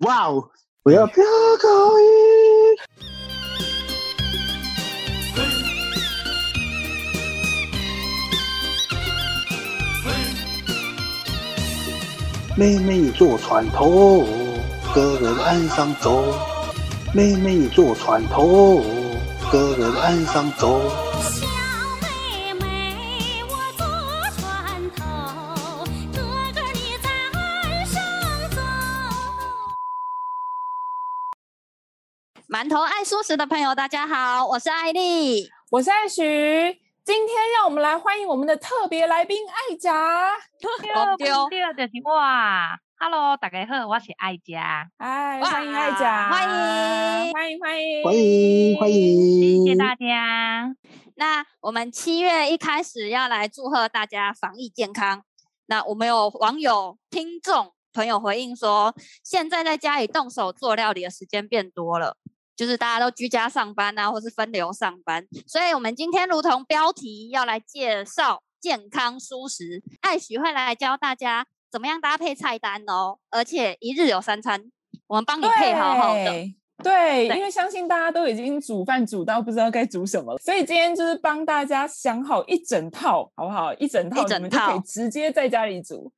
哇哦！我要飙高音。妹妹坐船头，哥哥在岸上走。妹妹坐船头，哥哥在岸上走。馒头爱素食的朋友，大家好，我是艾丽，我是艾徐。今天让我们来欢迎我们的特别来宾艾佳。我丢丢的是哇，Hello，大家好，我是艾佳。哎，欢迎艾佳，欢迎，欢迎，欢迎，欢迎，欢迎，谢谢大家。那我们七月一开始要来祝贺大家防疫健康。那我们有网友、听众朋友回应说，现在在家里动手做料理的时间变多了。就是大家都居家上班啊，或是分流上班，所以我们今天如同标题要来介绍健康蔬食，艾许会来教大家怎么样搭配菜单哦，而且一日有三餐，我们帮你配好好的。对，对，因为相信大家都已经煮饭煮到不知道该煮什么了，所以今天就是帮大家想好一整套，好不好？一整套，一整套可以直接在家里煮，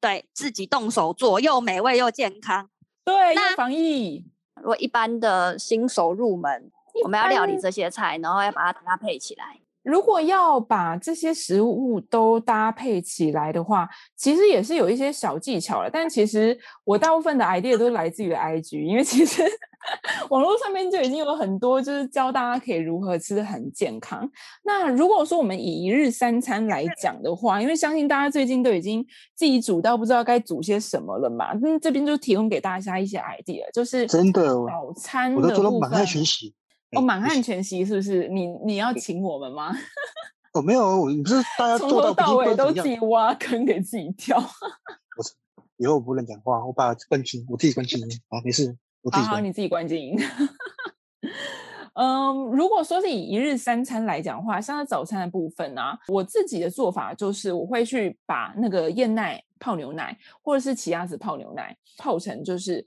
对，自己动手做，又美味又健康，对，又防疫。如果一般的新手入门，我们要料理这些菜，然后要把它搭配起来。如果要把这些食物都搭配起来的话，其实也是有一些小技巧了。但其实我大部分的 idea 都来自于 IG，因为其实 网络上面就已经有很多，就是教大家可以如何吃的很健康。那如果说我们以一日三餐来讲的话，因为相信大家最近都已经自己煮到不知道该煮些什么了嘛，那这边就提供给大家一些 idea，就是真的早餐我都觉得满汉全席。哦，满汉全席是不是？你你要请我们吗？哦，没有，你不是大家从头到尾都自己挖坑给自己跳。我以后我不能讲话，我把关静，我自己关静音。好，没事，我自己。好，好，你自己关静音。嗯，如果说是以一日三餐来讲的话，像在早餐的部分呢、啊，我自己的做法就是我会去把那个燕麦泡牛奶，或者是奇亚籽泡牛奶泡成就是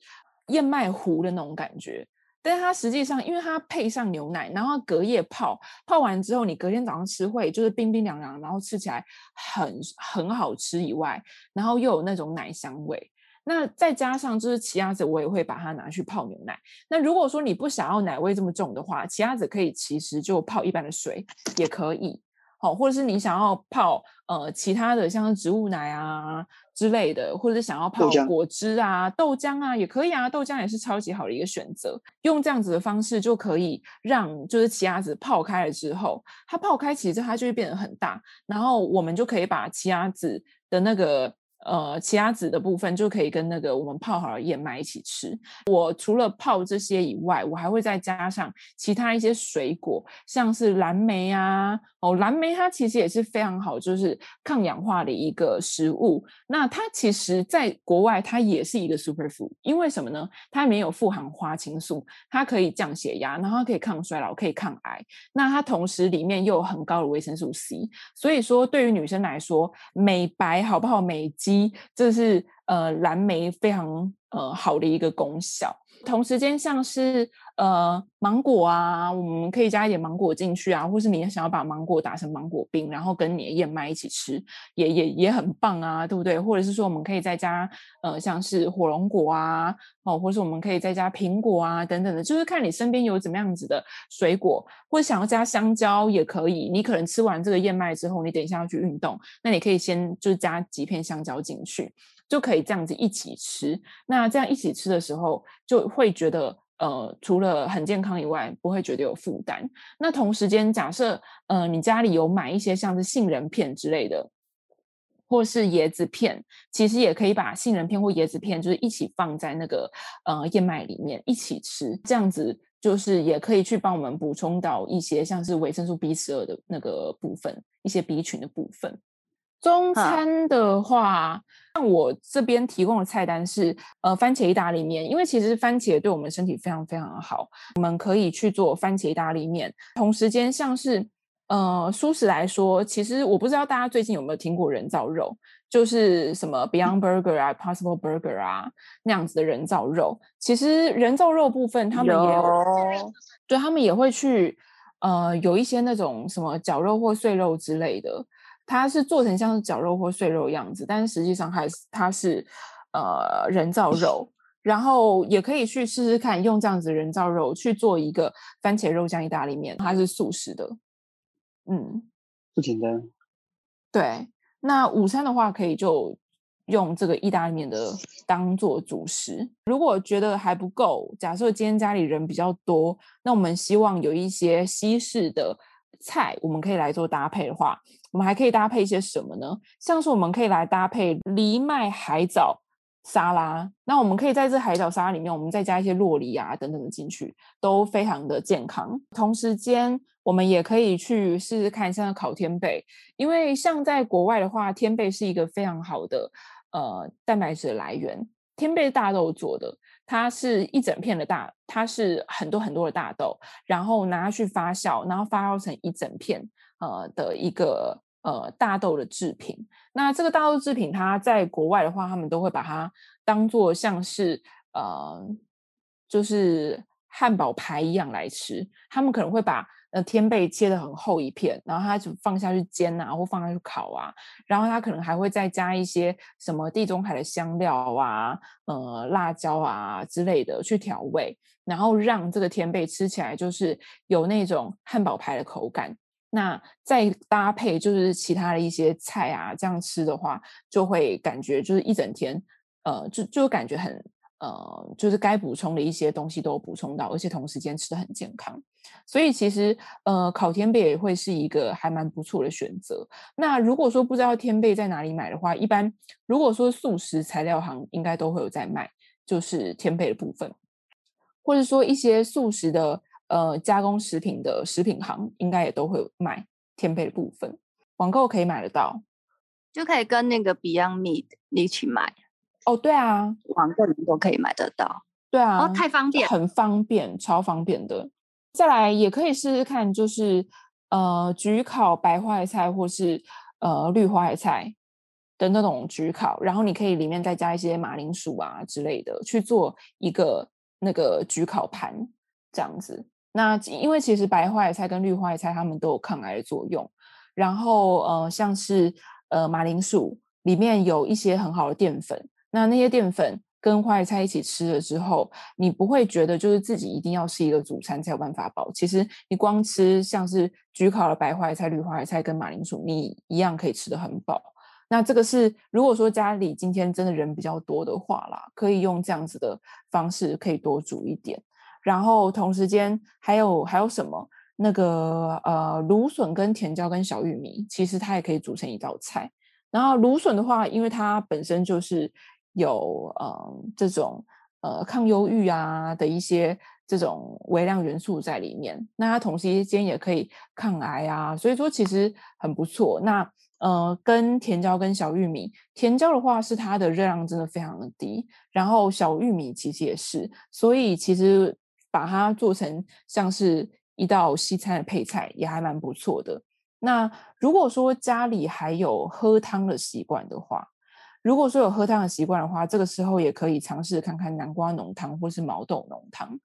燕麦糊的那种感觉。但是它实际上，因为它配上牛奶，然后隔夜泡，泡完之后你隔天早上吃会就是冰冰凉凉，然后吃起来很很好吃以外，然后又有那种奶香味。那再加上就是奇亚籽，我也会把它拿去泡牛奶。那如果说你不想要奶味这么重的话，奇亚籽可以其实就泡一般的水也可以。好，或者是你想要泡呃其他的像是植物奶啊之类的，或者是想要泡果汁啊、豆浆啊也可以啊，豆浆也是超级好的一个选择。用这样子的方式就可以让就是奇亚籽泡开了之后，它泡开其实它就会变得很大，然后我们就可以把奇亚籽的那个。呃，奇亚籽的部分就可以跟那个我们泡好的燕麦一起吃。我除了泡这些以外，我还会再加上其他一些水果，像是蓝莓啊，哦，蓝莓它其实也是非常好，就是抗氧化的一个食物。那它其实在国外它也是一个 superfood，因为什么呢？它里面有富含花青素，它可以降血压，然后它可以抗衰老，可以抗癌。那它同时里面又有很高的维生素 C，所以说对于女生来说，美白好不好？美肌。这是呃蓝莓非常呃好的一个功效。同时间像是呃芒果啊，我们可以加一点芒果进去啊，或是你想要把芒果打成芒果冰，然后跟你的燕麦一起吃，也也也很棒啊，对不对？或者是说我们可以再加呃像是火龙果啊，哦，或是我们可以再加苹果啊等等的，就是看你身边有怎么样子的水果，或者想要加香蕉也可以。你可能吃完这个燕麦之后，你等一下要去运动，那你可以先就是加几片香蕉进去。就可以这样子一起吃，那这样一起吃的时候，就会觉得呃，除了很健康以外，不会觉得有负担。那同时间，假设呃，你家里有买一些像是杏仁片之类的，或是椰子片，其实也可以把杏仁片或椰子片就是一起放在那个呃燕麦里面一起吃，这样子就是也可以去帮我们补充到一些像是维生素 B 十二的那个部分，一些 B 群的部分。中餐的话，像我这边提供的菜单是，呃，番茄意大利面，因为其实番茄对我们身体非常非常的好，我们可以去做番茄意大利面。同时间，像是呃，素食来说，其实我不知道大家最近有没有听过人造肉。就是什么 Beyond Burger 啊、Possible Burger 啊那样子的人造肉。其实人造肉部分，他们也有，对，他们也会去呃有一些那种什么绞肉或碎肉之类的，它是做成像是绞肉或碎肉的样子，但是实际上还是它是呃人造肉。然后也可以去试试看，用这样子人造肉去做一个番茄肉酱意大利面，它是素食的。嗯，不简单。对，那午餐的话，可以就用这个意大利面的当做主食。如果觉得还不够，假设今天家里人比较多，那我们希望有一些西式的菜，我们可以来做搭配的话，我们还可以搭配一些什么呢？像是我们可以来搭配藜麦海藻。沙拉，那我们可以在这海藻沙拉里面，我们再加一些洛梨啊等等的进去，都非常的健康。同时间，我们也可以去试试看，像烤天贝，因为像在国外的话，天贝是一个非常好的呃蛋白质来源。天贝大豆做的，它是一整片的大，它是很多很多的大豆，然后拿去发酵，然后发酵成一整片呃的一个。呃，大豆的制品，那这个大豆制品，它在国外的话，他们都会把它当做像是呃，就是汉堡排一样来吃。他们可能会把呃天贝切得很厚一片，然后他就放下去煎啊，或放下去烤啊，然后他可能还会再加一些什么地中海的香料啊，呃，辣椒啊之类的去调味，然后让这个天贝吃起来就是有那种汉堡排的口感。那再搭配就是其他的一些菜啊，这样吃的话，就会感觉就是一整天，呃，就就感觉很呃，就是该补充的一些东西都补充到，而且同时间吃的很健康。所以其实呃，烤天贝也会是一个还蛮不错的选择。那如果说不知道天贝在哪里买的话，一般如果说素食材料行应该都会有在卖，就是天贝的部分，或者说一些素食的。呃，加工食品的食品行应该也都会有卖天贝的部分，网购可以买得到，就可以跟那个 Beyond Meat 一起买。哦，对啊，网购都可以买得到。对啊，哦，太方便，很方便，超方便的。再来也可以试试看，就是呃，焗烤白花椰菜或是呃绿花椰菜的那种焗烤，然后你可以里面再加一些马铃薯啊之类的，去做一个那个焗烤盘，这样子。那因为其实白花椰菜跟绿花椰菜它们都有抗癌的作用，然后呃像是呃马铃薯里面有一些很好的淀粉，那那些淀粉跟花椰菜一起吃了之后，你不会觉得就是自己一定要是一个主餐才有办法饱。其实你光吃像是焗烤的白花椰菜、绿花椰菜跟马铃薯，你一样可以吃得很饱。那这个是如果说家里今天真的人比较多的话啦，可以用这样子的方式，可以多煮一点。然后同时间还有还有什么？那个呃芦笋跟甜椒跟小玉米，其实它也可以煮成一道菜。然后芦笋的话，因为它本身就是有呃这种呃抗忧郁啊的一些这种微量元素在里面，那它同时间也可以抗癌啊，所以说其实很不错。那呃跟甜椒跟小玉米，甜椒的话是它的热量真的非常的低，然后小玉米其实也是，所以其实。把它做成像是一道西餐的配菜，也还蛮不错的。那如果说家里还有喝汤的习惯的话，如果说有喝汤的习惯的话，这个时候也可以尝试看看南瓜浓汤或是毛豆浓汤。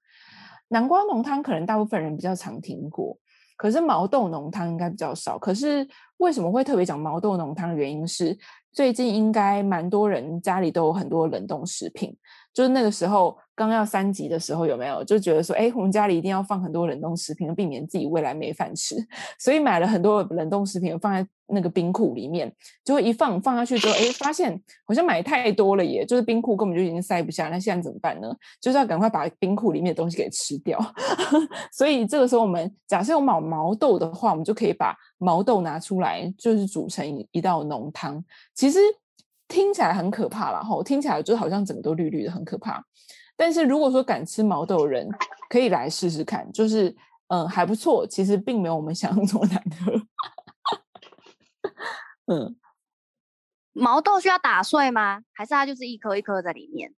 南瓜浓汤可能大部分人比较常听过，可是毛豆浓汤应该比较少。可是为什么会特别讲毛豆浓汤原因是，最近应该蛮多人家里都有很多冷冻食品，就是那个时候。刚要三级的时候有没有就觉得说，哎，我们家里一定要放很多冷冻食品，避免自己未来没饭吃，所以买了很多冷冻食品放在那个冰库里面，就会一放放下去之后，哎，发现好像买太多了耶，就是冰库根本就已经塞不下，那现在怎么办呢？就是要赶快把冰库里面的东西给吃掉。所以这个时候我们假设有毛毛豆的话，我们就可以把毛豆拿出来，就是煮成一一道浓汤。其实听起来很可怕啦，吼，听起来就好像整个都绿绿的，很可怕。但是如果说敢吃毛豆的人，可以来试试看，就是嗯还不错，其实并没有我们想象中难喝。嗯，毛豆需要打碎吗？还是它就是一颗一颗在里面？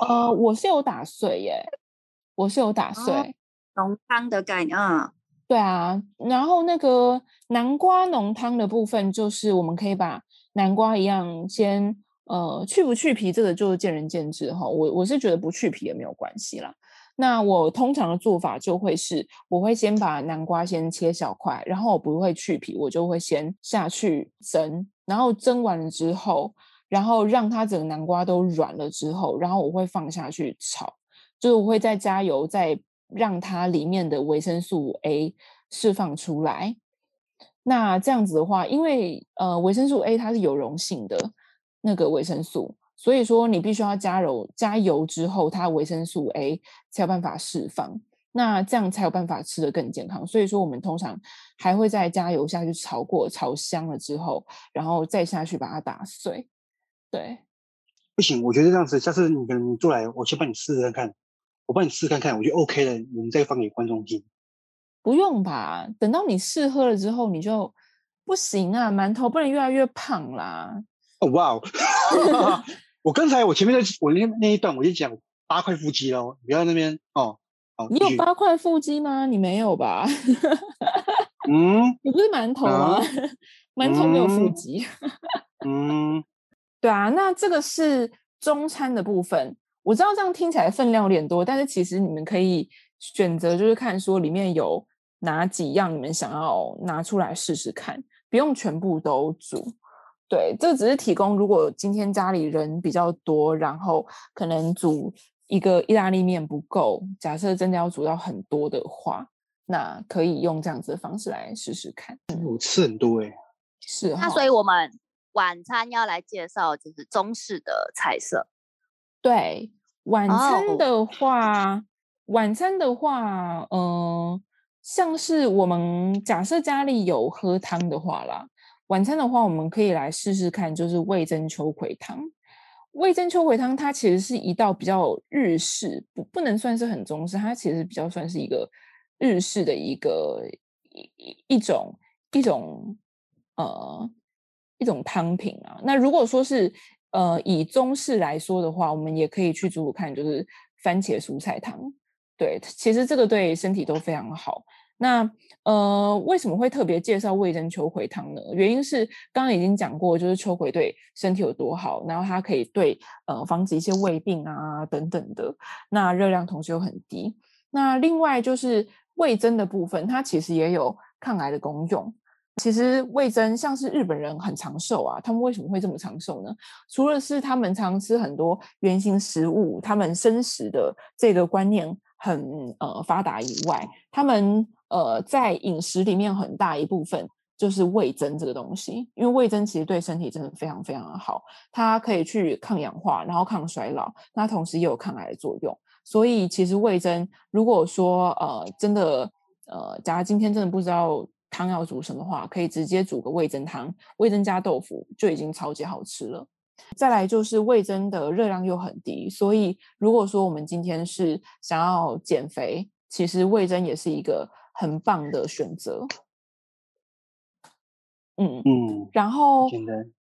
呃，我是有打碎耶，我是有打碎。浓汤的概念，嗯，对啊。然后那个南瓜浓汤的部分，就是我们可以把南瓜一样先，呃去不去皮，这个就是见仁见智哈。我我是觉得不去皮也没有关系啦。那我通常的做法就会是，我会先把南瓜先切小块，然后我不会去皮，我就会先下去蒸，然后蒸完了之后，然后让它整个南瓜都软了之后，然后我会放下去炒，就是我会再加油，再让它里面的维生素 A 释放出来。那这样子的话，因为呃维生素 A 它是有溶性的那个维生素。所以说，你必须要加油，加油之后，它维生素 A 才有办法释放，那这样才有办法吃得更健康。所以说，我们通常还会再加油下去炒过，炒香了之后，然后再下去把它打碎。对，不行，我觉得这样子，下次你可能做来，我先帮你试试看看，我帮你试看看，我觉得 OK 了，我们再放给观众听。不用吧？等到你试喝了之后，你就不行啊，馒头不能越来越胖啦。哦，哇哦！我刚才我前面的我那那一段我就讲八块腹肌喽，不要那边哦。好，你有八块腹肌吗？你没有吧？嗯，你不是馒头吗？馒头没有腹肌。嗯，对啊，那这个是中餐的部分。我知道这样听起来分量有点多，但是其实你们可以选择，就是看说里面有哪几样你们想要拿出来试试看，不用全部都煮。对，这只是提供，如果今天家里人比较多，然后可能煮一个意大利面不够，假设真的要煮到很多的话，那可以用这样子的方式来试试看。我吃很多哎、欸，是。那所以我们晚餐要来介绍就是中式的菜色。对，晚餐的话，oh. 晚餐的话，嗯、呃，像是我们假设家里有喝汤的话啦。晚餐的话，我们可以来试试看，就是味噌秋葵汤。味噌秋葵汤它其实是一道比较日式，不不能算是很中式，它其实比较算是一个日式的一个一一种一种呃一种汤品啊。那如果说是呃以中式来说的话，我们也可以去煮煮看，就是番茄蔬菜汤。对，其实这个对身体都非常好。那呃，为什么会特别介绍味噌秋葵汤呢？原因是刚刚已经讲过，就是秋葵对身体有多好，然后它可以对呃防止一些胃病啊等等的。那热量同时又很低。那另外就是味噌的部分，它其实也有抗癌的功用。其实味噌像是日本人很长寿啊，他们为什么会这么长寿呢？除了是他们常吃很多原型食物，他们生食的这个观念很呃发达以外，他们呃，在饮食里面很大一部分就是味增这个东西，因为味增其实对身体真的非常非常的好，它可以去抗氧化，然后抗衰老，那同时也有抗癌的作用。所以其实味增，如果说呃真的呃，假如今天真的不知道汤要煮什么话，可以直接煮个味增汤，味增加豆腐就已经超级好吃了。再来就是味噌的热量又很低，所以如果说我们今天是想要减肥，其实味噌也是一个。很棒的选择，嗯嗯，然后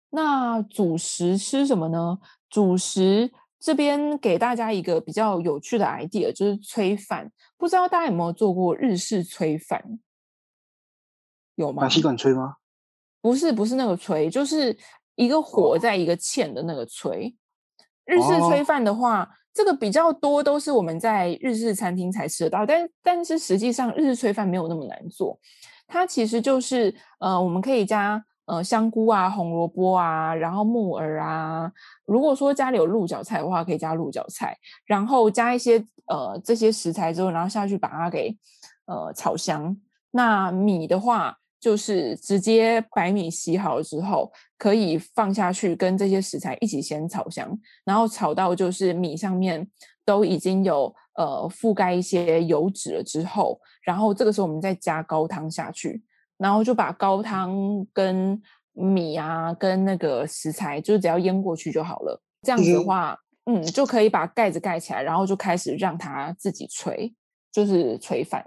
那主食吃什么呢？主食这边给大家一个比较有趣的 idea，就是炊饭。不知道大家有没有做过日式炊饭？有吗？拿吸管炊吗？不是，不是那个吹，就是一个火在一个芡的那个炊。日式炊饭的话。哦这个比较多都是我们在日式餐厅才吃得到，但但是实际上日式炊饭没有那么难做，它其实就是呃我们可以加呃香菇啊、红萝卜啊，然后木耳啊，如果说家里有鹿角菜的话，可以加鹿角菜，然后加一些呃这些食材之后，然后下去把它给呃炒香。那米的话。就是直接白米洗好了之后，可以放下去跟这些食材一起先炒香，然后炒到就是米上面都已经有呃覆盖一些油脂了之后，然后这个时候我们再加高汤下去，然后就把高汤跟米啊跟那个食材就只要淹过去就好了。这样子的话，嗯，嗯，就可以把盖子盖起来，然后就开始让它自己炊，就是炊饭。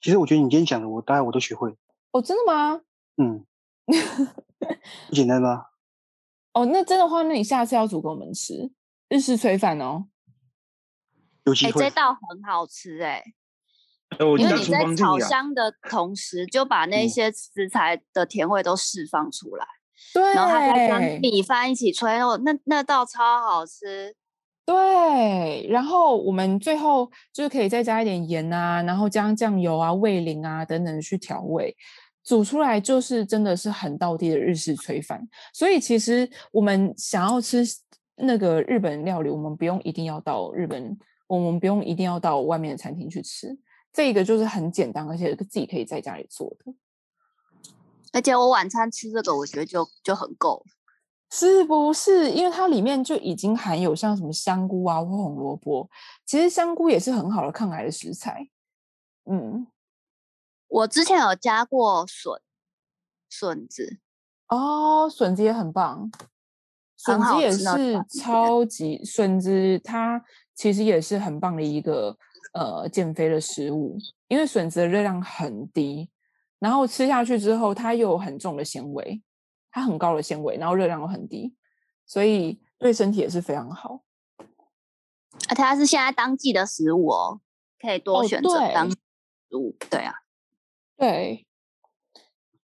其实我觉得你今天讲的，我大概我都学会。哦，真的吗？嗯，不简单吗？哦，那真的话，那你下次要煮给我们吃日式炊饭哦。有机会。哎，这道很好吃哎，欸，因为你在炒香的同时，就把那些食材的甜味都释放出来，对，然后它再跟米饭一起炊哦，那那道超好吃。对，然后我们最后就是可以再加一点盐啊，然后加酱油啊、味淋啊等等去调味，煮出来就是真的是很道地的日式炊饭。所以其实我们想要吃那个日本料理，我们不用一定要到日本，我们不用一定要到外面的餐厅去吃，这个就是很简单，而且自己可以在家里做的。而且我晚餐吃这个，我觉得就就很够。是不是？因为它里面就已经含有像什么香菇啊或红萝卜，其实香菇也是很好的抗癌的食材。嗯，我之前有加过笋，笋子。哦，笋子也很棒，笋子也是超级笋子，它其实也是很棒的一个呃减肥的食物，因为笋子的热量很低，然后吃下去之后，它又有很重的纤维。它很高的纤维，然后热量又很低，所以对身体也是非常好。而且它是现在当季的食物哦，可以多选择当食物。哦，对。对啊，对。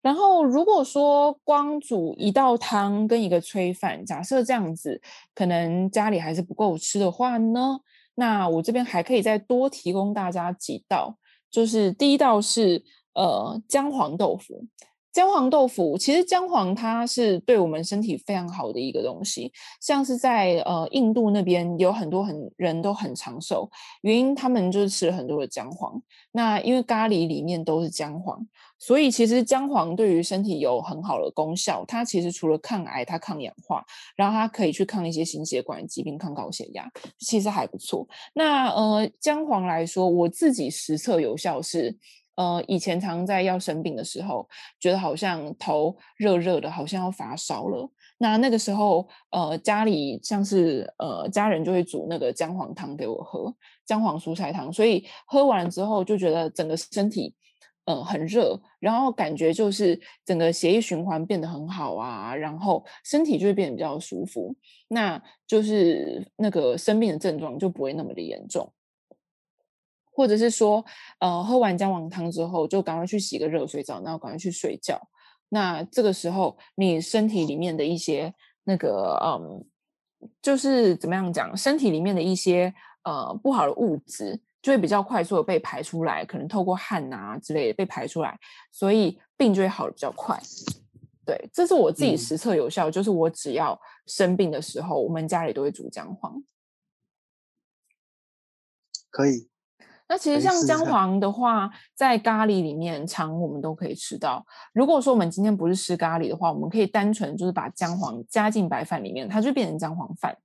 然后如果说光煮一道汤跟一个炊饭，假设这样子，可能家里还是不够吃的话呢，那我这边还可以再多提供大家几道，就是第一道是呃姜黄豆腐。姜黄豆腐其实姜黄它是对我们身体非常好的一个东西，像是在呃印度那边有很多很人都很长寿，原因他们就是吃了很多的姜黄。那因为咖喱里面都是姜黄，所以其实姜黄对于身体有很好的功效。它其实除了抗癌，它抗氧化，然后它可以去抗一些心血管疾病，抗高血压，其实还不错。那呃姜黄来说，我自己实测有效是。呃，以前常在要生病的时候，觉得好像头热热的，好像要发烧了。那那个时候，呃，家里像是呃家人就会煮那个姜黄汤给我喝，姜黄蔬菜汤。所以喝完之后，就觉得整个身体呃很热，然后感觉就是整个血液循环变得很好啊，然后身体就会变得比较舒服。那就是那个生病的症状就不会那么的严重。或者是说，呃，喝完姜黄汤之后，就赶快去洗个热水澡，然后赶快去睡觉。那这个时候，你身体里面的一些那个，嗯，就是怎么样讲，身体里面的一些呃不好的物质，就会比较快速的被排出来，可能透过汗啊之类的被排出来，所以病就会好的比较快。对，这是我自己实测有效，嗯，就是我只要生病的时候，我们家里都会煮姜黄。可以。那其实像姜黄的话，在咖喱里面常我们都可以吃到。如果说我们今天不是吃咖喱的话，我们可以单纯就是把姜黄加进白饭里面，它就变成姜黄饭。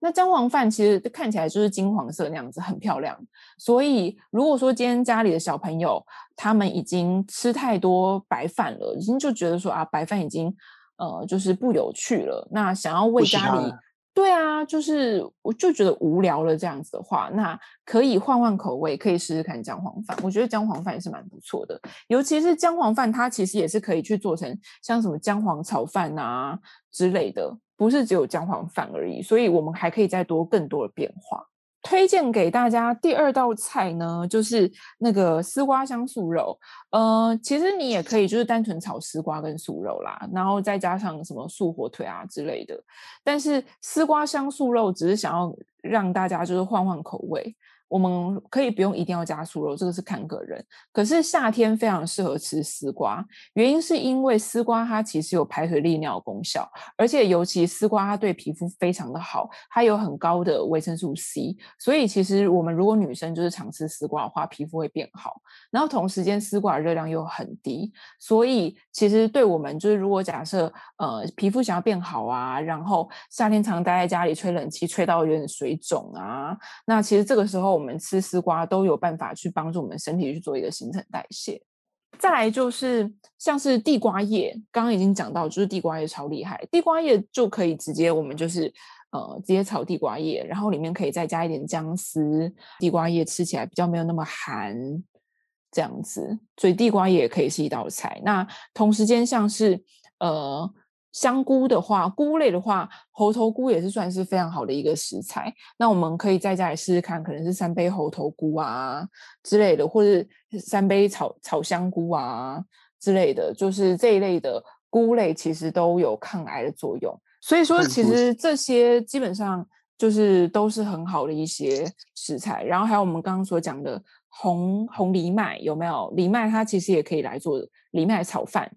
那姜黄饭其实看起来就是金黄色那样子，很漂亮。所以如果说今天家里的小朋友他们已经吃太多白饭了，已经就觉得说啊，白饭已经呃就是不有趣了，那想要为家里。对啊，就是我就觉得无聊了这样子的话，那可以换换口味，可以试试看姜黄饭。我觉得姜黄饭也是蛮不错的，尤其是姜黄饭，它其实也是可以去做成像什么姜黄炒饭啊之类的，不是只有姜黄饭而已。所以我们还可以再多更多的变化。推荐给大家第二道菜呢，就是那个丝瓜香素肉。呃，其实你也可以就是单纯炒丝瓜跟素肉啦，然后再加上什么素火腿啊之类的。但是丝瓜香素肉只是想要让大家就是换换口味。我们可以不用一定要加素肉，这个是看个人。可是夏天非常适合吃丝瓜，原因是因为丝瓜它其实有排水利尿功效，而且尤其丝瓜它对皮肤非常的好，它有很高的维生素 C，所以其实我们如果女生就是常吃丝瓜的话，皮肤会变好。然后同时间丝瓜热量又很低，所以其实对我们就是如果假设呃皮肤想要变好啊，然后夏天常待在家里吹冷气吹到有点水肿啊，那其实这个时候。我们吃丝瓜都有办法去帮助我们身体去做一个新陈代谢。再来就是像是地瓜叶，刚刚已经讲到，就是地瓜叶超厉害，地瓜叶就可以直接我们就是呃直接炒地瓜叶，然后里面可以再加一点姜丝，地瓜叶吃起来比较没有那么寒，这样子，所以地瓜叶也可以是一道菜。那同时间像是呃。香菇的话，菇类的话，猴头菇也是算是非常好的一个食材。那我们可以在家里试试看，可能是三杯猴头菇啊之类的，或者三杯炒炒香菇啊之类的，就是这一类的菇类其实都有抗癌的作用。所以说，其实这些基本上就是都是很好的一些食材。然后还有我们刚刚所讲的红红藜麦，有没有？藜麦它其实也可以来做藜麦炒饭。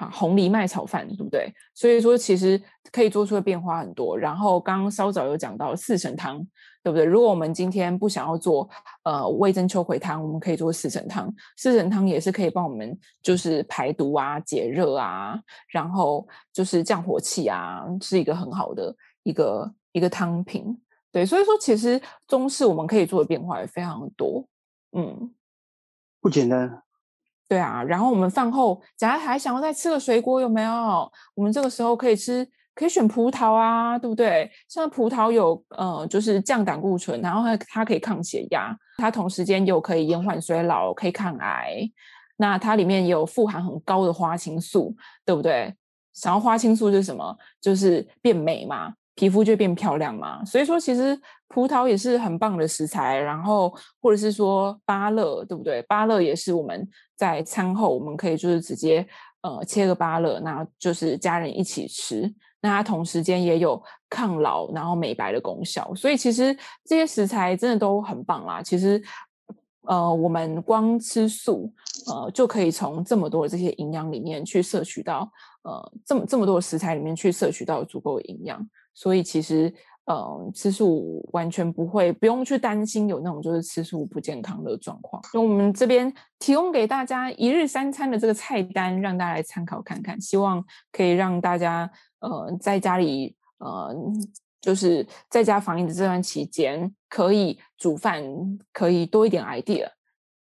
啊红藜麦炒饭，对不对？所以说其实可以做出的变化很多。然后刚刚稍早有讲到四神汤，对不对？如果我们今天不想要做呃味增秋葵汤，我们可以做四神汤。四神汤也是可以帮我们就是排毒啊、解热啊，然后就是降火气啊，是一个很好的一个一个汤品。对，所以说其实中式我们可以做的变化也非常多。嗯，不简单。对啊，然后我们饭后，假如还想要再吃个水果，有没有？我们这个时候可以吃，可以选葡萄啊，对不对？像葡萄有，呃，就是降胆固醇，然后它它可以抗血压，它同时间又可以延缓衰老，可以抗癌。那它里面也有富含很高的花青素，对不对？想要花青素是什么？就是变美嘛。皮肤就变漂亮嘛，所以说其实葡萄也是很棒的食材，然后或者是说芭乐，对不对？芭乐也是我们在餐后我们可以就是直接呃切个芭乐，那就是家人一起吃，那它同时间也有抗老然后美白的功效，所以其实这些食材真的都很棒啦。其实呃我们光吃素呃就可以从这么多这些营养里面去摄取到呃这么这么多食材里面去摄取到足够的营养。所以其实，呃，吃素完全不会，不用去担心有那种就是吃素不健康的状况。所以我们这边提供给大家一日三餐的这个菜单，让大家来参考看看，希望可以让大家，呃，在家里，呃，就是在家防疫的这段期间，可以煮饭，可以多一点 idea，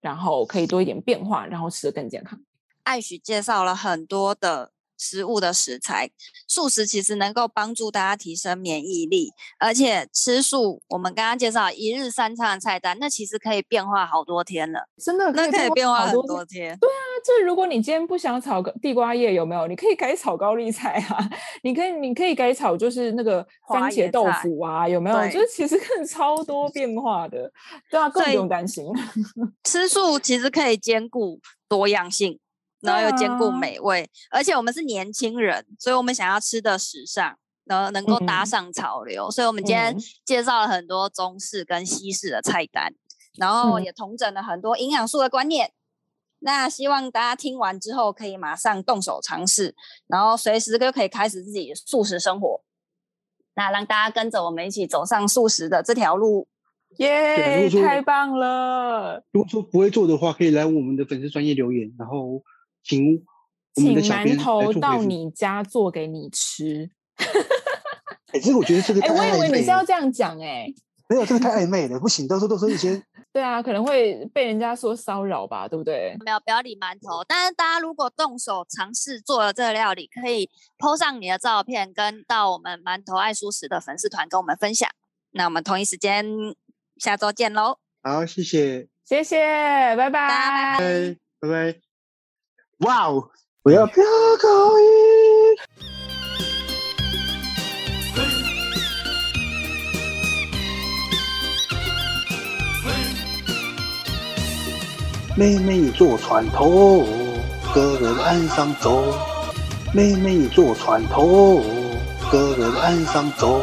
然后可以多一点变化，然后吃得更健康。艾许介绍了很多的。食物的食材，素食其实能够帮助大家提升免疫力，而且吃素，我们刚刚介绍一日三餐的菜单，那其实可以变化好多天了，真的，那可以变化很多天。对啊，就是如果你今天不想炒地瓜叶，有没有？你可以改炒高丽菜啊，你可以，你可以改炒就是那个番茄豆腐啊，有没有？就是其实更 超多变化的，对啊，更不用担心。吃素其实可以兼顾多样性。然后又兼顾美味，啊，而且我们是年轻人，所以我们想要吃的时尚，然后能够搭上潮流，嗯，所以我们今天介绍了很多中式跟西式的菜单，然后也统整了很多营养素的观念。那希望大家听完之后可以马上动手尝试，然后随时就可以开始自己素食生活。那让大家跟着我们一起走上素食的这条路，耶！太棒了！如果说不会做的话，可以来我们的粉丝专业留言，然后。请请馒头到你家做给你吃。哎、欸，这个我觉得这个。哎、欸，我以为你是要这样讲哎、欸，没有，这个太暧昧了，不行，到时候都说一些。对啊，可能会被人家说骚扰吧，对不对？没有，不要理馒头。但是大家如果动手尝试做了这个料理，可以 po 上你的照片，跟到我们馒头爱蔬食的粉丝团跟我们分享。那我们同一时间下周见喽。好，谢谢，谢谢，拜拜，拜拜，拜拜。哇哦！我要飙高音。妹妹坐船头，哥哥在岸上走。妹妹坐船头，哥哥在岸上走。